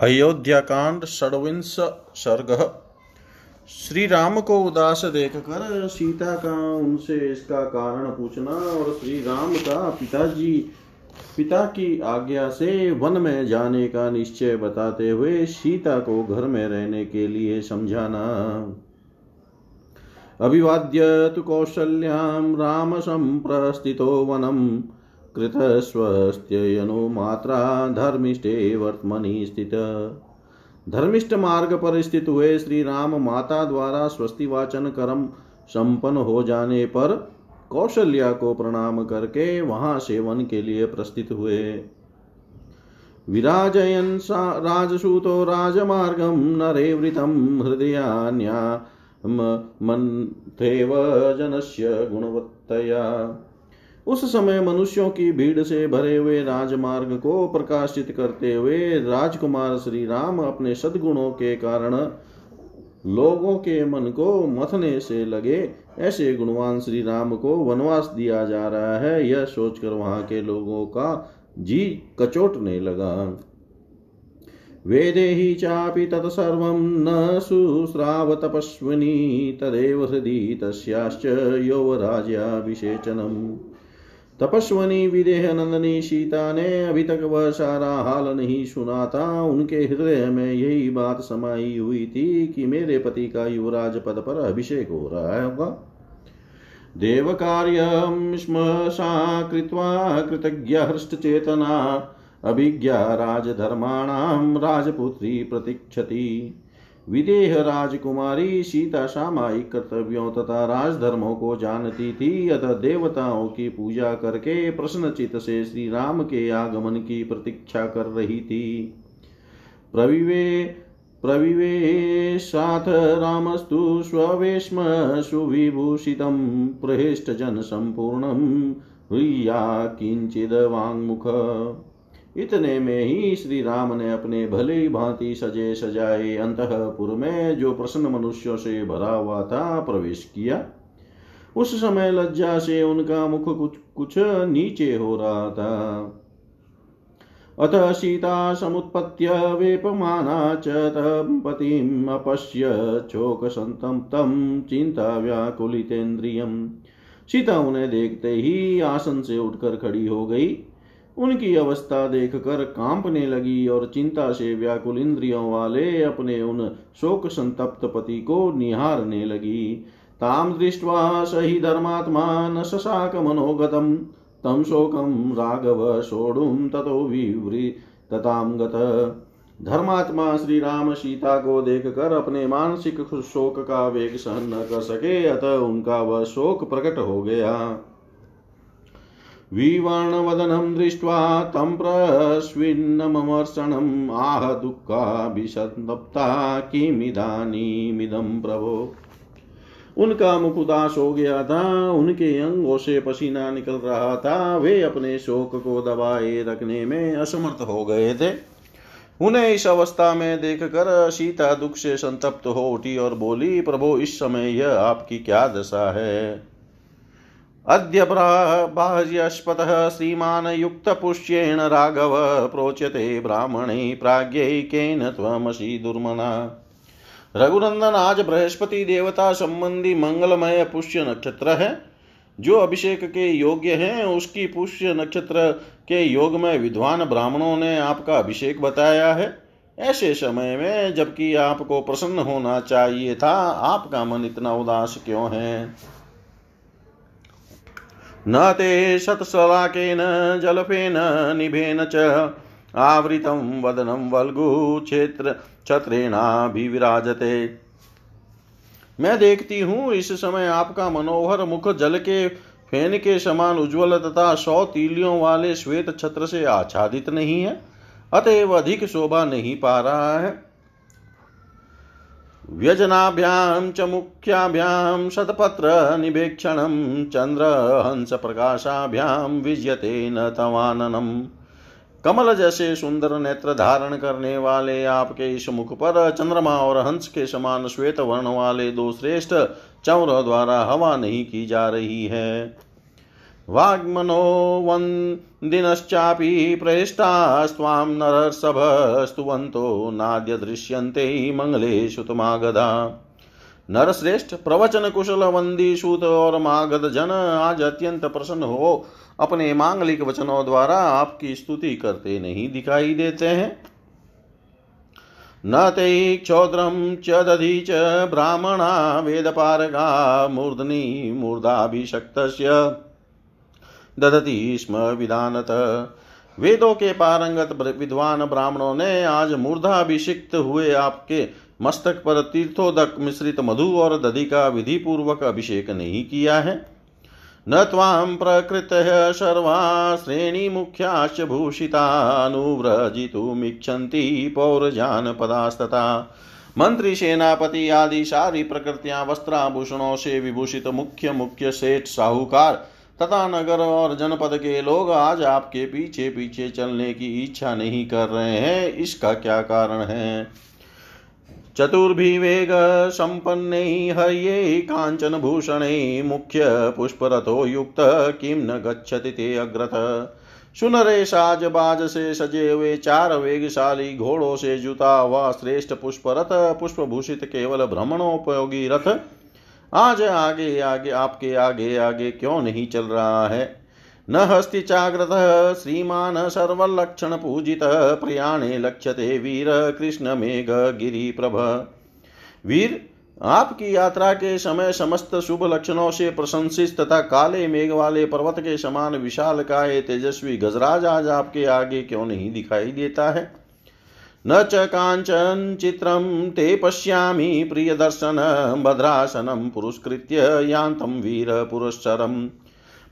अयोध्याकांड षड्विंश सर्ग। श्री राम को उदास देखकर सीता का उनसे इसका कारण पूछना और श्री राम का पिताजी, पिता की आज्ञा से वन में जाने का निश्चय बताते हुए सीता को घर में रहने के लिए समझाना। अभिवाद्य तु कौशल्याम राम संप्रस्थितो वनम। कृतस्वस्थ्ययनो मात्रा धर्मिष्ठे वर्तमनि स्थित। धर्मिष्ठ मार्ग पर स्थित हुए श्री राम माता द्वारा स्वस्ति वाचन कर्म संपन्न हो जाने पर कौशल्या को प्रणाम करके वहाँ सेवन के लिए प्रस्थित हुए। विराजयन् राजसूतो राजमार्गं नरेवृतं हृदयान्या मन्थेव जनस्य गुणवत्तया। उस समय मनुष्यों की भीड़ से भरे हुए राजमार्ग को प्रकाशित करते हुए राजकुमार श्री राम अपने सद्गुणों के कारण लोगों के मन को मथने से लगे। ऐसे गुणवान श्री राम को वनवास दिया जा रहा है। यह सोचकर वहाँ के लोगों का जी कचोटने लगा। वेदे ही चापि तत्सर्वं न शुश्राव तपस्विनी तदेव हृदि तस्याश्च यौवराज्याभिषेचनम् तपस्वनी विदेह नंदनी सीता ने अभी तक वह सारा हाल नहीं सुना था। उनके हृदय में यही बात समाई हुई थी कि मेरे पति का युवराज पद पर अभिषेक हो रहा होगा देव कार्यम स्म सा कृत्वा कृतज्ञ हृष्टचेतना अभिज्ञा राजधर्माणाम राजपुत्री प्रतीक्षति। विदेह राजकुमारी सीता सामायिक कर्तव्यों तथा राजधर्मों को जानती थी अतः देवताओं की पूजा करके प्रश्नचित से श्री राम के आगमन की प्रतीक्षा कर रही थी। प्रविवे प्रविवेशाथ रामस्तु स्ववेश्म सुविभूषितं प्रहिष्टजनसम्पूर्णं हुय्या किञ्चिद् इतने में ही श्री राम ने अपने भले भांति सजे सजाए अंतपुर में जो प्रसन्न मनुष्यों से भरा हुआ था प्रवेश किया। उस समय लज्जा से उनका मुख कुछ कुछ नीचे हो रहा था। अतः सीता समुत्पत्य वेपमाना च पतिम् अपश्य शोकसन्तप्तं चिंता व्याकुलितेन्द्रियम् सीता उन्हें देखते ही आसन से उठकर खड़ी हो गई। उनकी अवस्था देखकर कांपने लगी और चिंता से व्याकुल इंद्रियों वाले अपने उन शोक संतप्त पति को निहारने लगी। ताम दृष्ट्वा सही धर्मात्मा न शशाक मनोगतम, तम शोकम राघव सोढ़ुम ततो विवृतताम गत। धर्मात्मा श्री राम सीता को देखकर अपने मानसिक शोक का वेग सहन न कर सके, अतः उनका वह शोक प्रकट हो गया। विवर्णवदनं दृष्ट्वा तं प्रस्विन्नमर्षणम् आह दुःखाभिसन्तप्ता किमिदानीमिदं प्रभो। उनका मुख उदास हो गया था, उनके अंगों से पसीना निकल रहा था, वे अपने शोक को दबाए रखने में असमर्थ हो गए थे। उन्हें इस अवस्था में देखकर सीता दुख से संतप्त हो उठी और बोली, प्रभु, इस समय यह आपकी क्या दशा है? अद्य बाह्यस्पतः श्रीमान् युक्तपुष्येण राघव प्रोच्यते ब्राह्मणे प्राज्ञैकेन त्वमसि दुर्मना। रघुनंदन आज बृहस्पति देवता संबंधी मंगलमय पुष्य नक्षत्र है। जो अभिषेक के योग्य हैं, उसकी पुष्य नक्षत्र के योग में विद्वान ब्राह्मणों ने आपका अभिषेक बताया है। ऐसे समय में जबकि आपको प्रसन्न होना चाहिए था, आपका मन इतना उदास क्यों है? न ते शतशलाकेन जलफेन, निभेन च, आवृतं वदनं वल्गुक्षेत्र छत्रेणाभिविराजते। मैं देखती हूँ इस समय आपका मनोहर मुख जल के फेन के समान उज्ज्वल तथा सौ तीलियों वाले श्वेत छत्र से आच्छादित नहीं है, अतएव अधिक शोभा नहीं पा रहा है। व्यजनाभ्यां च मुख्याभ्यां शतपत्रनिवेक्षणं चन्द्रहंसप्रकाशाभ्यां विजयते न तवाननम्। कमल जैसे सुंदर नेत्र धारण करने वाले आपके इस मुख पर चंद्रमा और हंस के समान श्वेत वर्ण वाले दो श्रेष्ठ चौर द्वारा हवा नहीं की जा रही है। वाग्मनो वन्दिनश्चापि प्रेष्टास्त्वां नरसभस्तुवन्तो नाद्य दृश्यन्ते मङ्गलेषु तमागधा नरश्रेष्ठ प्रवचन कुशल वंदी सूत और मागध जन आज अत्यंत प्रसन्न हो। अपने मांगलिक वचनों द्वारा आपकी स्तुति करते नहीं दिखाई देते हैं। न ते क्षोद्रम च दधि च ब्राह्मणा वेदपारगा मूर्धनि मूर्धाभिषक्तस्य। दधति स्म विधानत। वेदों के पारंगत विद्वान ब्राह्मणों ने आज मूर्धाभिषिक्त हुए आपके मस्तक पर तीर्थोदक मिश्रित मधु और दधि का विधि पूर्वक अभिषेक नहीं किया है। न त्वां प्रकृतः सर्वा श्रेणीमुख्याश्च भूषितानुव्रजितुमिच्छन्ति पौरजानपदास्तथा। मंत्री, सेनापति आदि सारी प्रकृतियाँ, वस्त्राभूषणों से विभूषित मुख्य मुख्य सेठ साहूकार तथा नगर और जनपद के लोग आज आपके पीछे पीछे चलने की इच्छा नहीं कर रहे हैं। इसका क्या कारण है? चतुर्भिवेग सम्पन्नै हये काञ्चनभूषणै मुख्यपुष्परथो युक्त किं न गच्छति ते अग्रत सुन रे साज बाज से सजे हुए चार वेगशाली घोड़ों से जुता हुआ श्रेष्ठ पुष्परथ, पुष्पभूषित केवल भ्रमणोपयोगी रथ। आज आगे आगे, आपके आगे आगे क्यों नहीं चल रहा है? न हस्ति चाग्रतः श्रीमान् सर्वलक्षणपूजितः प्रयाणे लक्ष्यते वीर कृष्ण मेघ गिरी प्रभ। वीर, आपकी यात्रा के समय समस्त शुभ लक्षणों से प्रशंसित तथा काले मेघ वाले पर्वत के समान विशाल काय तेजस्वी गजराज आज आपके आगे क्यों नहीं दिखाई देता है? न च काञ्चन चित्रं ते पश्यामि प्रियदर्शन, भद्रासनं पुरस्कृत्य यान्तं वीरपुरश्चरम्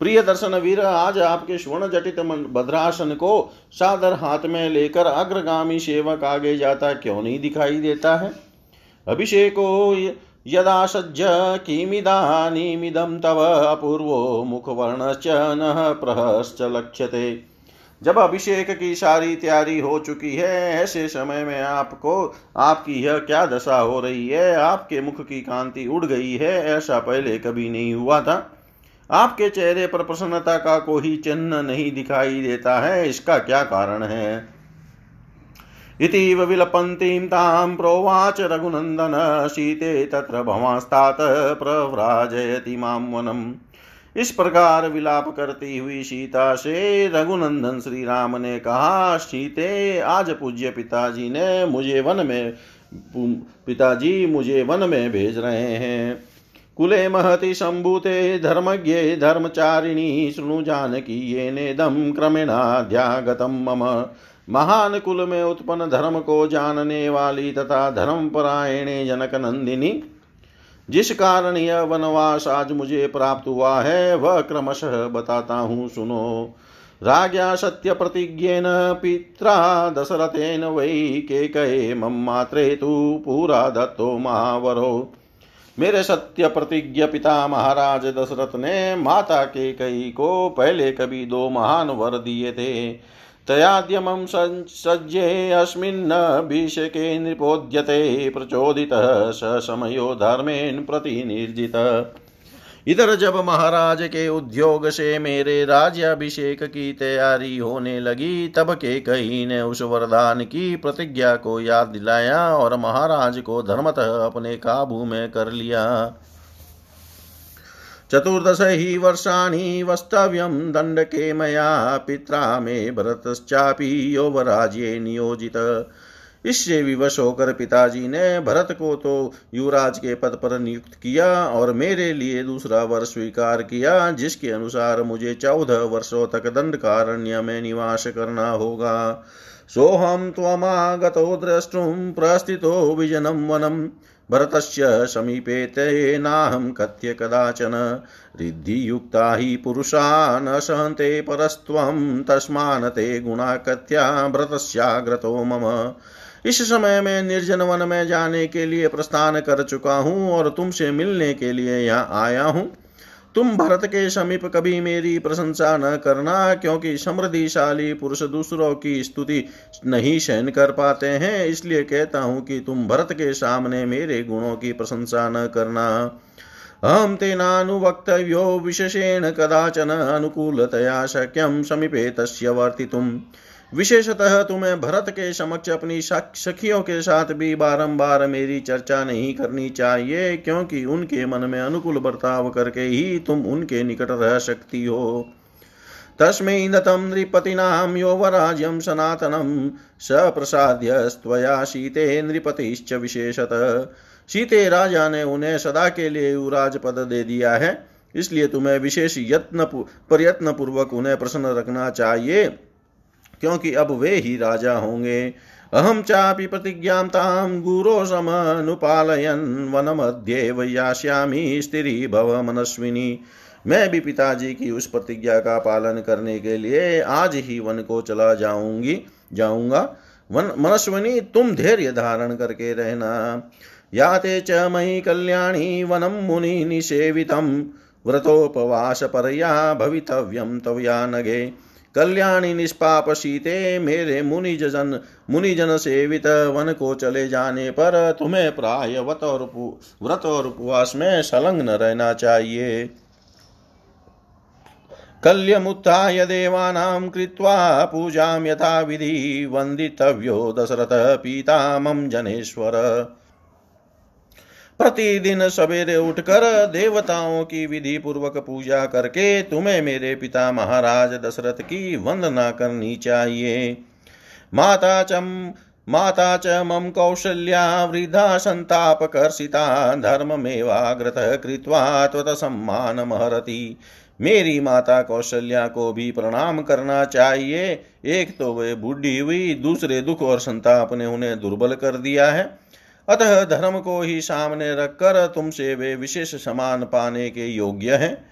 प्रिय दर्शन वीर, आज आपके स्वर्ण जटित भद्रासन को सादर हाथ में लेकर अग्रगामी सेवक आगे जाता क्यों नहीं दिखाई देता है? अभिषेको यदा सज्ज किमिदानीमिदं तव अपूर्वो मुखवर्णश्च न प्रहश्च लक्ष्यते। जब अभिषेक की सारी तैयारी हो चुकी है, ऐसे समय में आपको, आपकी यह क्या दशा हो रही है? आपके मुख की कांति उड़ गई है, ऐसा पहले कभी नहीं हुआ था। आपके चेहरे पर प्रसन्नता का कोई चिन्ह नहीं दिखाई देता है, इसका क्या कारण है? इतीव विलपन्तीं तां प्रोवाच रघुनन्दन, शीते तत्र भवास्तात प्रव्राजयति माँ वनम्। इस प्रकार विलाप करती हुई सीता से रघुनंदन श्री राम ने कहा, सीते, आज पूज्य पिताजी ने मुझे वन में, पिताजी मुझे वन में भेज रहे हैं। कुले महति सम्भूते धर्मज्ञे धर्मचारिणी, शृणु जानकी ये नेदम क्रमेणाध्यागतम मम। महान कुल में उत्पन्न धर्म को जानने वाली तथा धर्म परायणे जनक नंदिनी जिस कारण यह वनवास आज मुझे प्राप्त हुआ है, वह क्रमशः बताता हूँ, सुनो। राज्ञा सत्य प्रतिज्ञेन, पित्रा दशरथेन वै के कहे, मम मात्रे तु पूरा दत्तो महावरो। मेरे सत्य प्रतिज्ञ पिता महाराज दशरथ ने माता के कई को पहले कभी दो महान वर दिए थे। तयाद्यमं सज्जे अस्मिन्नभिषेके नृपोद्यते, प्रचोदितः स समयो धर्मेण प्रतिनिर्जित। इधर जब महाराज के उद्योग से मेरे राज्याभिषेक की तैयारी होने लगी, तब के कही ने उस वरदान की प्रतिज्ञा को याद दिलाया और महाराज को धर्मतः अपने काबू में कर लिया। चतुर्दश ही वर्षाणि वस्तव्यं दण्डके मया पित्रा मे भरतश्चापि योवराज्ये नियोजित। इससे विवश होकर पिताजी ने भरत को तो युवराज के पद पर नियुक्त किया और मेरे लिए दूसरा वर्ष स्वीकार किया, जिसके अनुसार मुझे चौदह वर्षों तक दंड कारण्य में निवास करना होगा। सोहम त्वमागतो द्रष्टुम प्रस्थितो विजनम वनम भरतस्य समीपे तेनाहं कथ्य कदाचन, रिद्धियुक्ता हि न सहन्ते परस्त्वं, तस्मान् ते गुणा कथ्या भरतस्याग्रतो मम। इस समय में निर्जन वन में जाने के लिए प्रस्थान कर चुका हूँ और तुमसे मिलने के लिए यहाँ आया हूँ। तुम भरत के समीप कभी मेरी प्रशंसा न करना, क्योंकि समृद्धिशाली पुरुष दूसरों की स्तुति नहीं सहन कर पाते हैं। इसलिए कहता हूँ कि तुम भरत के सामने मेरे गुणों की प्रशंसा न करना। अहं तेनानुवक्तव्यो विशेषेण कदाचन अनुकूलतया शक्यं समीपे तस्य वर्तितुम्। विशेषतः तुम्हें भरत के समक्ष अपनी सखियों के साथ भी बारंबार मेरी चर्चा नहीं करनी चाहिए, क्योंकि उनके मन में अनुकूल बर्ताव करके ही तुम उनके निकट रह सकती हो। तस्मै दतं नृपतीनां यौवराज्यं सनातनं स प्रसाद्यस्त्वया शीते नृपतिश्च विशेषत। सीते राजा ने उन्हें सदा के लिए युवराज पद दे दिया है, इसलिए तुम्हें विशेष यत्न प्रयत्न पूर्वक उन्हें प्रसन्न रखना चाहिए। क्योंकि अब वे ही राजा होंगे। अहम चापि प्रतिज्ञां तां गुरो समनुपालयन् वनमध्ये वैयास्यामि स्त्री भव मनस्विनी। मैं भी पिताजी की उस प्रतिज्ञा का पालन करने के लिए आज ही वन को चला जाऊँगी, जाऊँगा। वन, मनस्विनी, तुम धैर्य धारण करके रहना। याते च मयि कल्याणी वनम मुनि निषेवितम। व्रतोपवास परया भवितव्यम तवया नगे कल्याणी निष्पाप सीते मेरे मुनिजन मुनिजन सेवित, वन को चले जाने पर तुम्हें प्राय व्रत और व्रत और उपवास में संलग्न रहना चाहिए। कल्यमुत्थाय देवानां कृत्वा पूजां यथा विधि वन्दितव्यो दशरथ पीता मम जनेश्वर। प्रतिदिन सवेरे उठकर देवताओं की विधि पूर्वक पूजा करके तुम्हें मेरे पिता महाराज दशरथ की वंदना करनी चाहिए। माता चम, माता च मम कौशल्या वृद्धा संतापकर्षिता धर्ममेवाग्रतः कृत्वा त्वत्सम्मानमहरति मेरी माता कौशल्या को भी प्रणाम करना चाहिए। एक तो वे बूढ़ी हुई, दूसरे दुख और संताप ने उन्हें दुर्बल कर दिया है। अतः धर्म को ही सामने रखकर तुमसे वे विशेष समान पाने के योग्य हैं।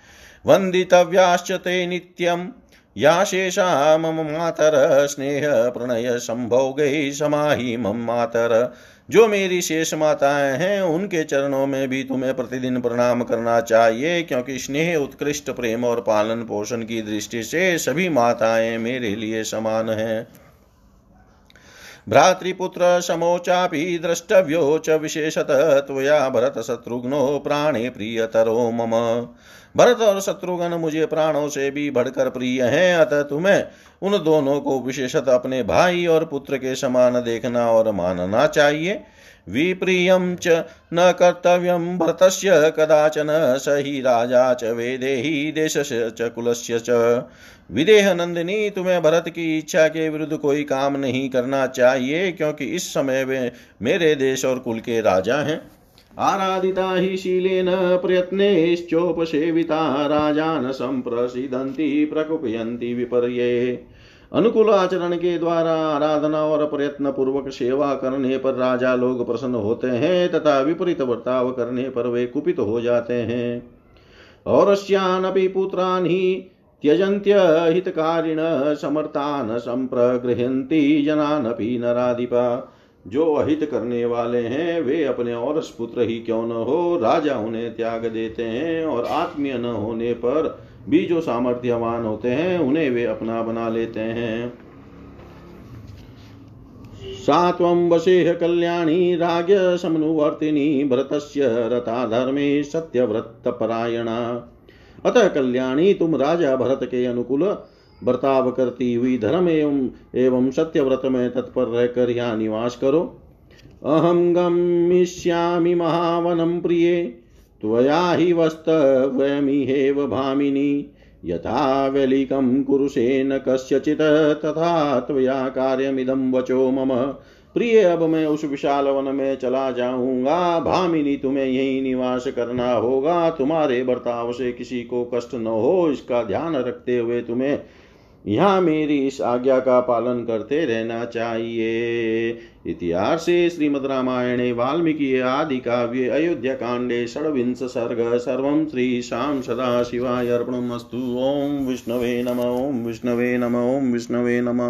वंदितव्याश्च ते नित्यम या शेषा मम मातर, स्नेह प्रणय संभोगै समाही मम मातर। जो मेरी शेष माताएँ हैं, उनके चरणों में भी तुम्हें प्रतिदिन प्रणाम करना चाहिए, क्योंकि स्नेह, उत्कृष्ट प्रेम और पालन पोषण की दृष्टि से सभी माताएँ मेरे लिए समान हैं। भ्रातृपुत्र समोचापि द्रष्टव्यो च विशेषतः त्वया भरतशत्रुघ्नो प्राणे प्रियतरो मम। भरत और शत्रुघ्न मुझे प्राणों से भी बढ़कर प्रिय हैं, अतः तुम्हें उन दोनों को विशेषत अपने भाई और पुत्र के समान देखना और मानना चाहिए। विप्रियं च न कर्तव्यं भरतस्य कदाचन स हि राजा च वेदेहि देशस्य च कुलस्य च। विदेह नंदिनी, तुम्हें भरत की इच्छा के विरुद्ध कोई काम नहीं करना चाहिए, क्योंकि इस समय वे मेरे देश और कुल के राजा हैं। आराधिता ही हि शीलेन प्रयत्नेश्चोपसेविता, राजान संप्रसिदन्ति प्रकुपयन्ति विपर्ये। अनुकूल आचरण के द्वारा आराधना और प्रयत्न पूर्वक सेवा करने पर राजा लोग प्रसन्न होते हैं, तथा विपरीत बर्ताव करने पर वे कुपित हो जाते हैं। और पुत्रान् ही त्यजन्त्य हितकारिण समर्थान संप्रगृहन्ति जनानपि नराधिपा। जो अहित करने वाले हैं, वे अपने और पुत्र ही क्यों न हो? राजा उन्हें त्याग देते हैं और आत्मीय न होने पर भी जो सामर्थ्यवान होते हैं, उन्हें वे अपना बना लेते हैं। सात्वं वशेह कल्याणी राज्य समनुवर्तिनी भरतस्य रथा धर्मे सत्यव्रतपरायणा। अतः कल्याणी, तुम राजा भरत के अनुकूल बर्ताव करती हुई धर्म एवं एवं सत्यव्रत में तत्पर रहकर यहाँ निवास करो। अहम गमिष्यामि महावनम प्रिय। त्वया हि वस्तव्यमिहेव भामिनी। यथा वेलिकं कुरुषे न कस्यचित्, तथा त्वया कार्यमिदं वचो मम। प्रिय, अब मैं उस विशाल वन में चला जाऊँगा। भामिनी, तुम्हें यही निवास करना होगा। तुम्हारे बर्ताव से किसी को कष्ट न हो। इसका ध्यान रखते हुए तुम्हें यहाँ मेरी इस आज्ञा का पालन करते रहना चाहिए। इतिहास, श्रीमद रामायणे, वाल्मीकि आदि काव्य, अयोध्या कांडे, षड्विंश सर्ग, सर्व श्री शाम सदा शिवाय अर्पणमस्तु। ओं विष्णवे नम ओं विष्णवे नम ओं विष्णवे नम।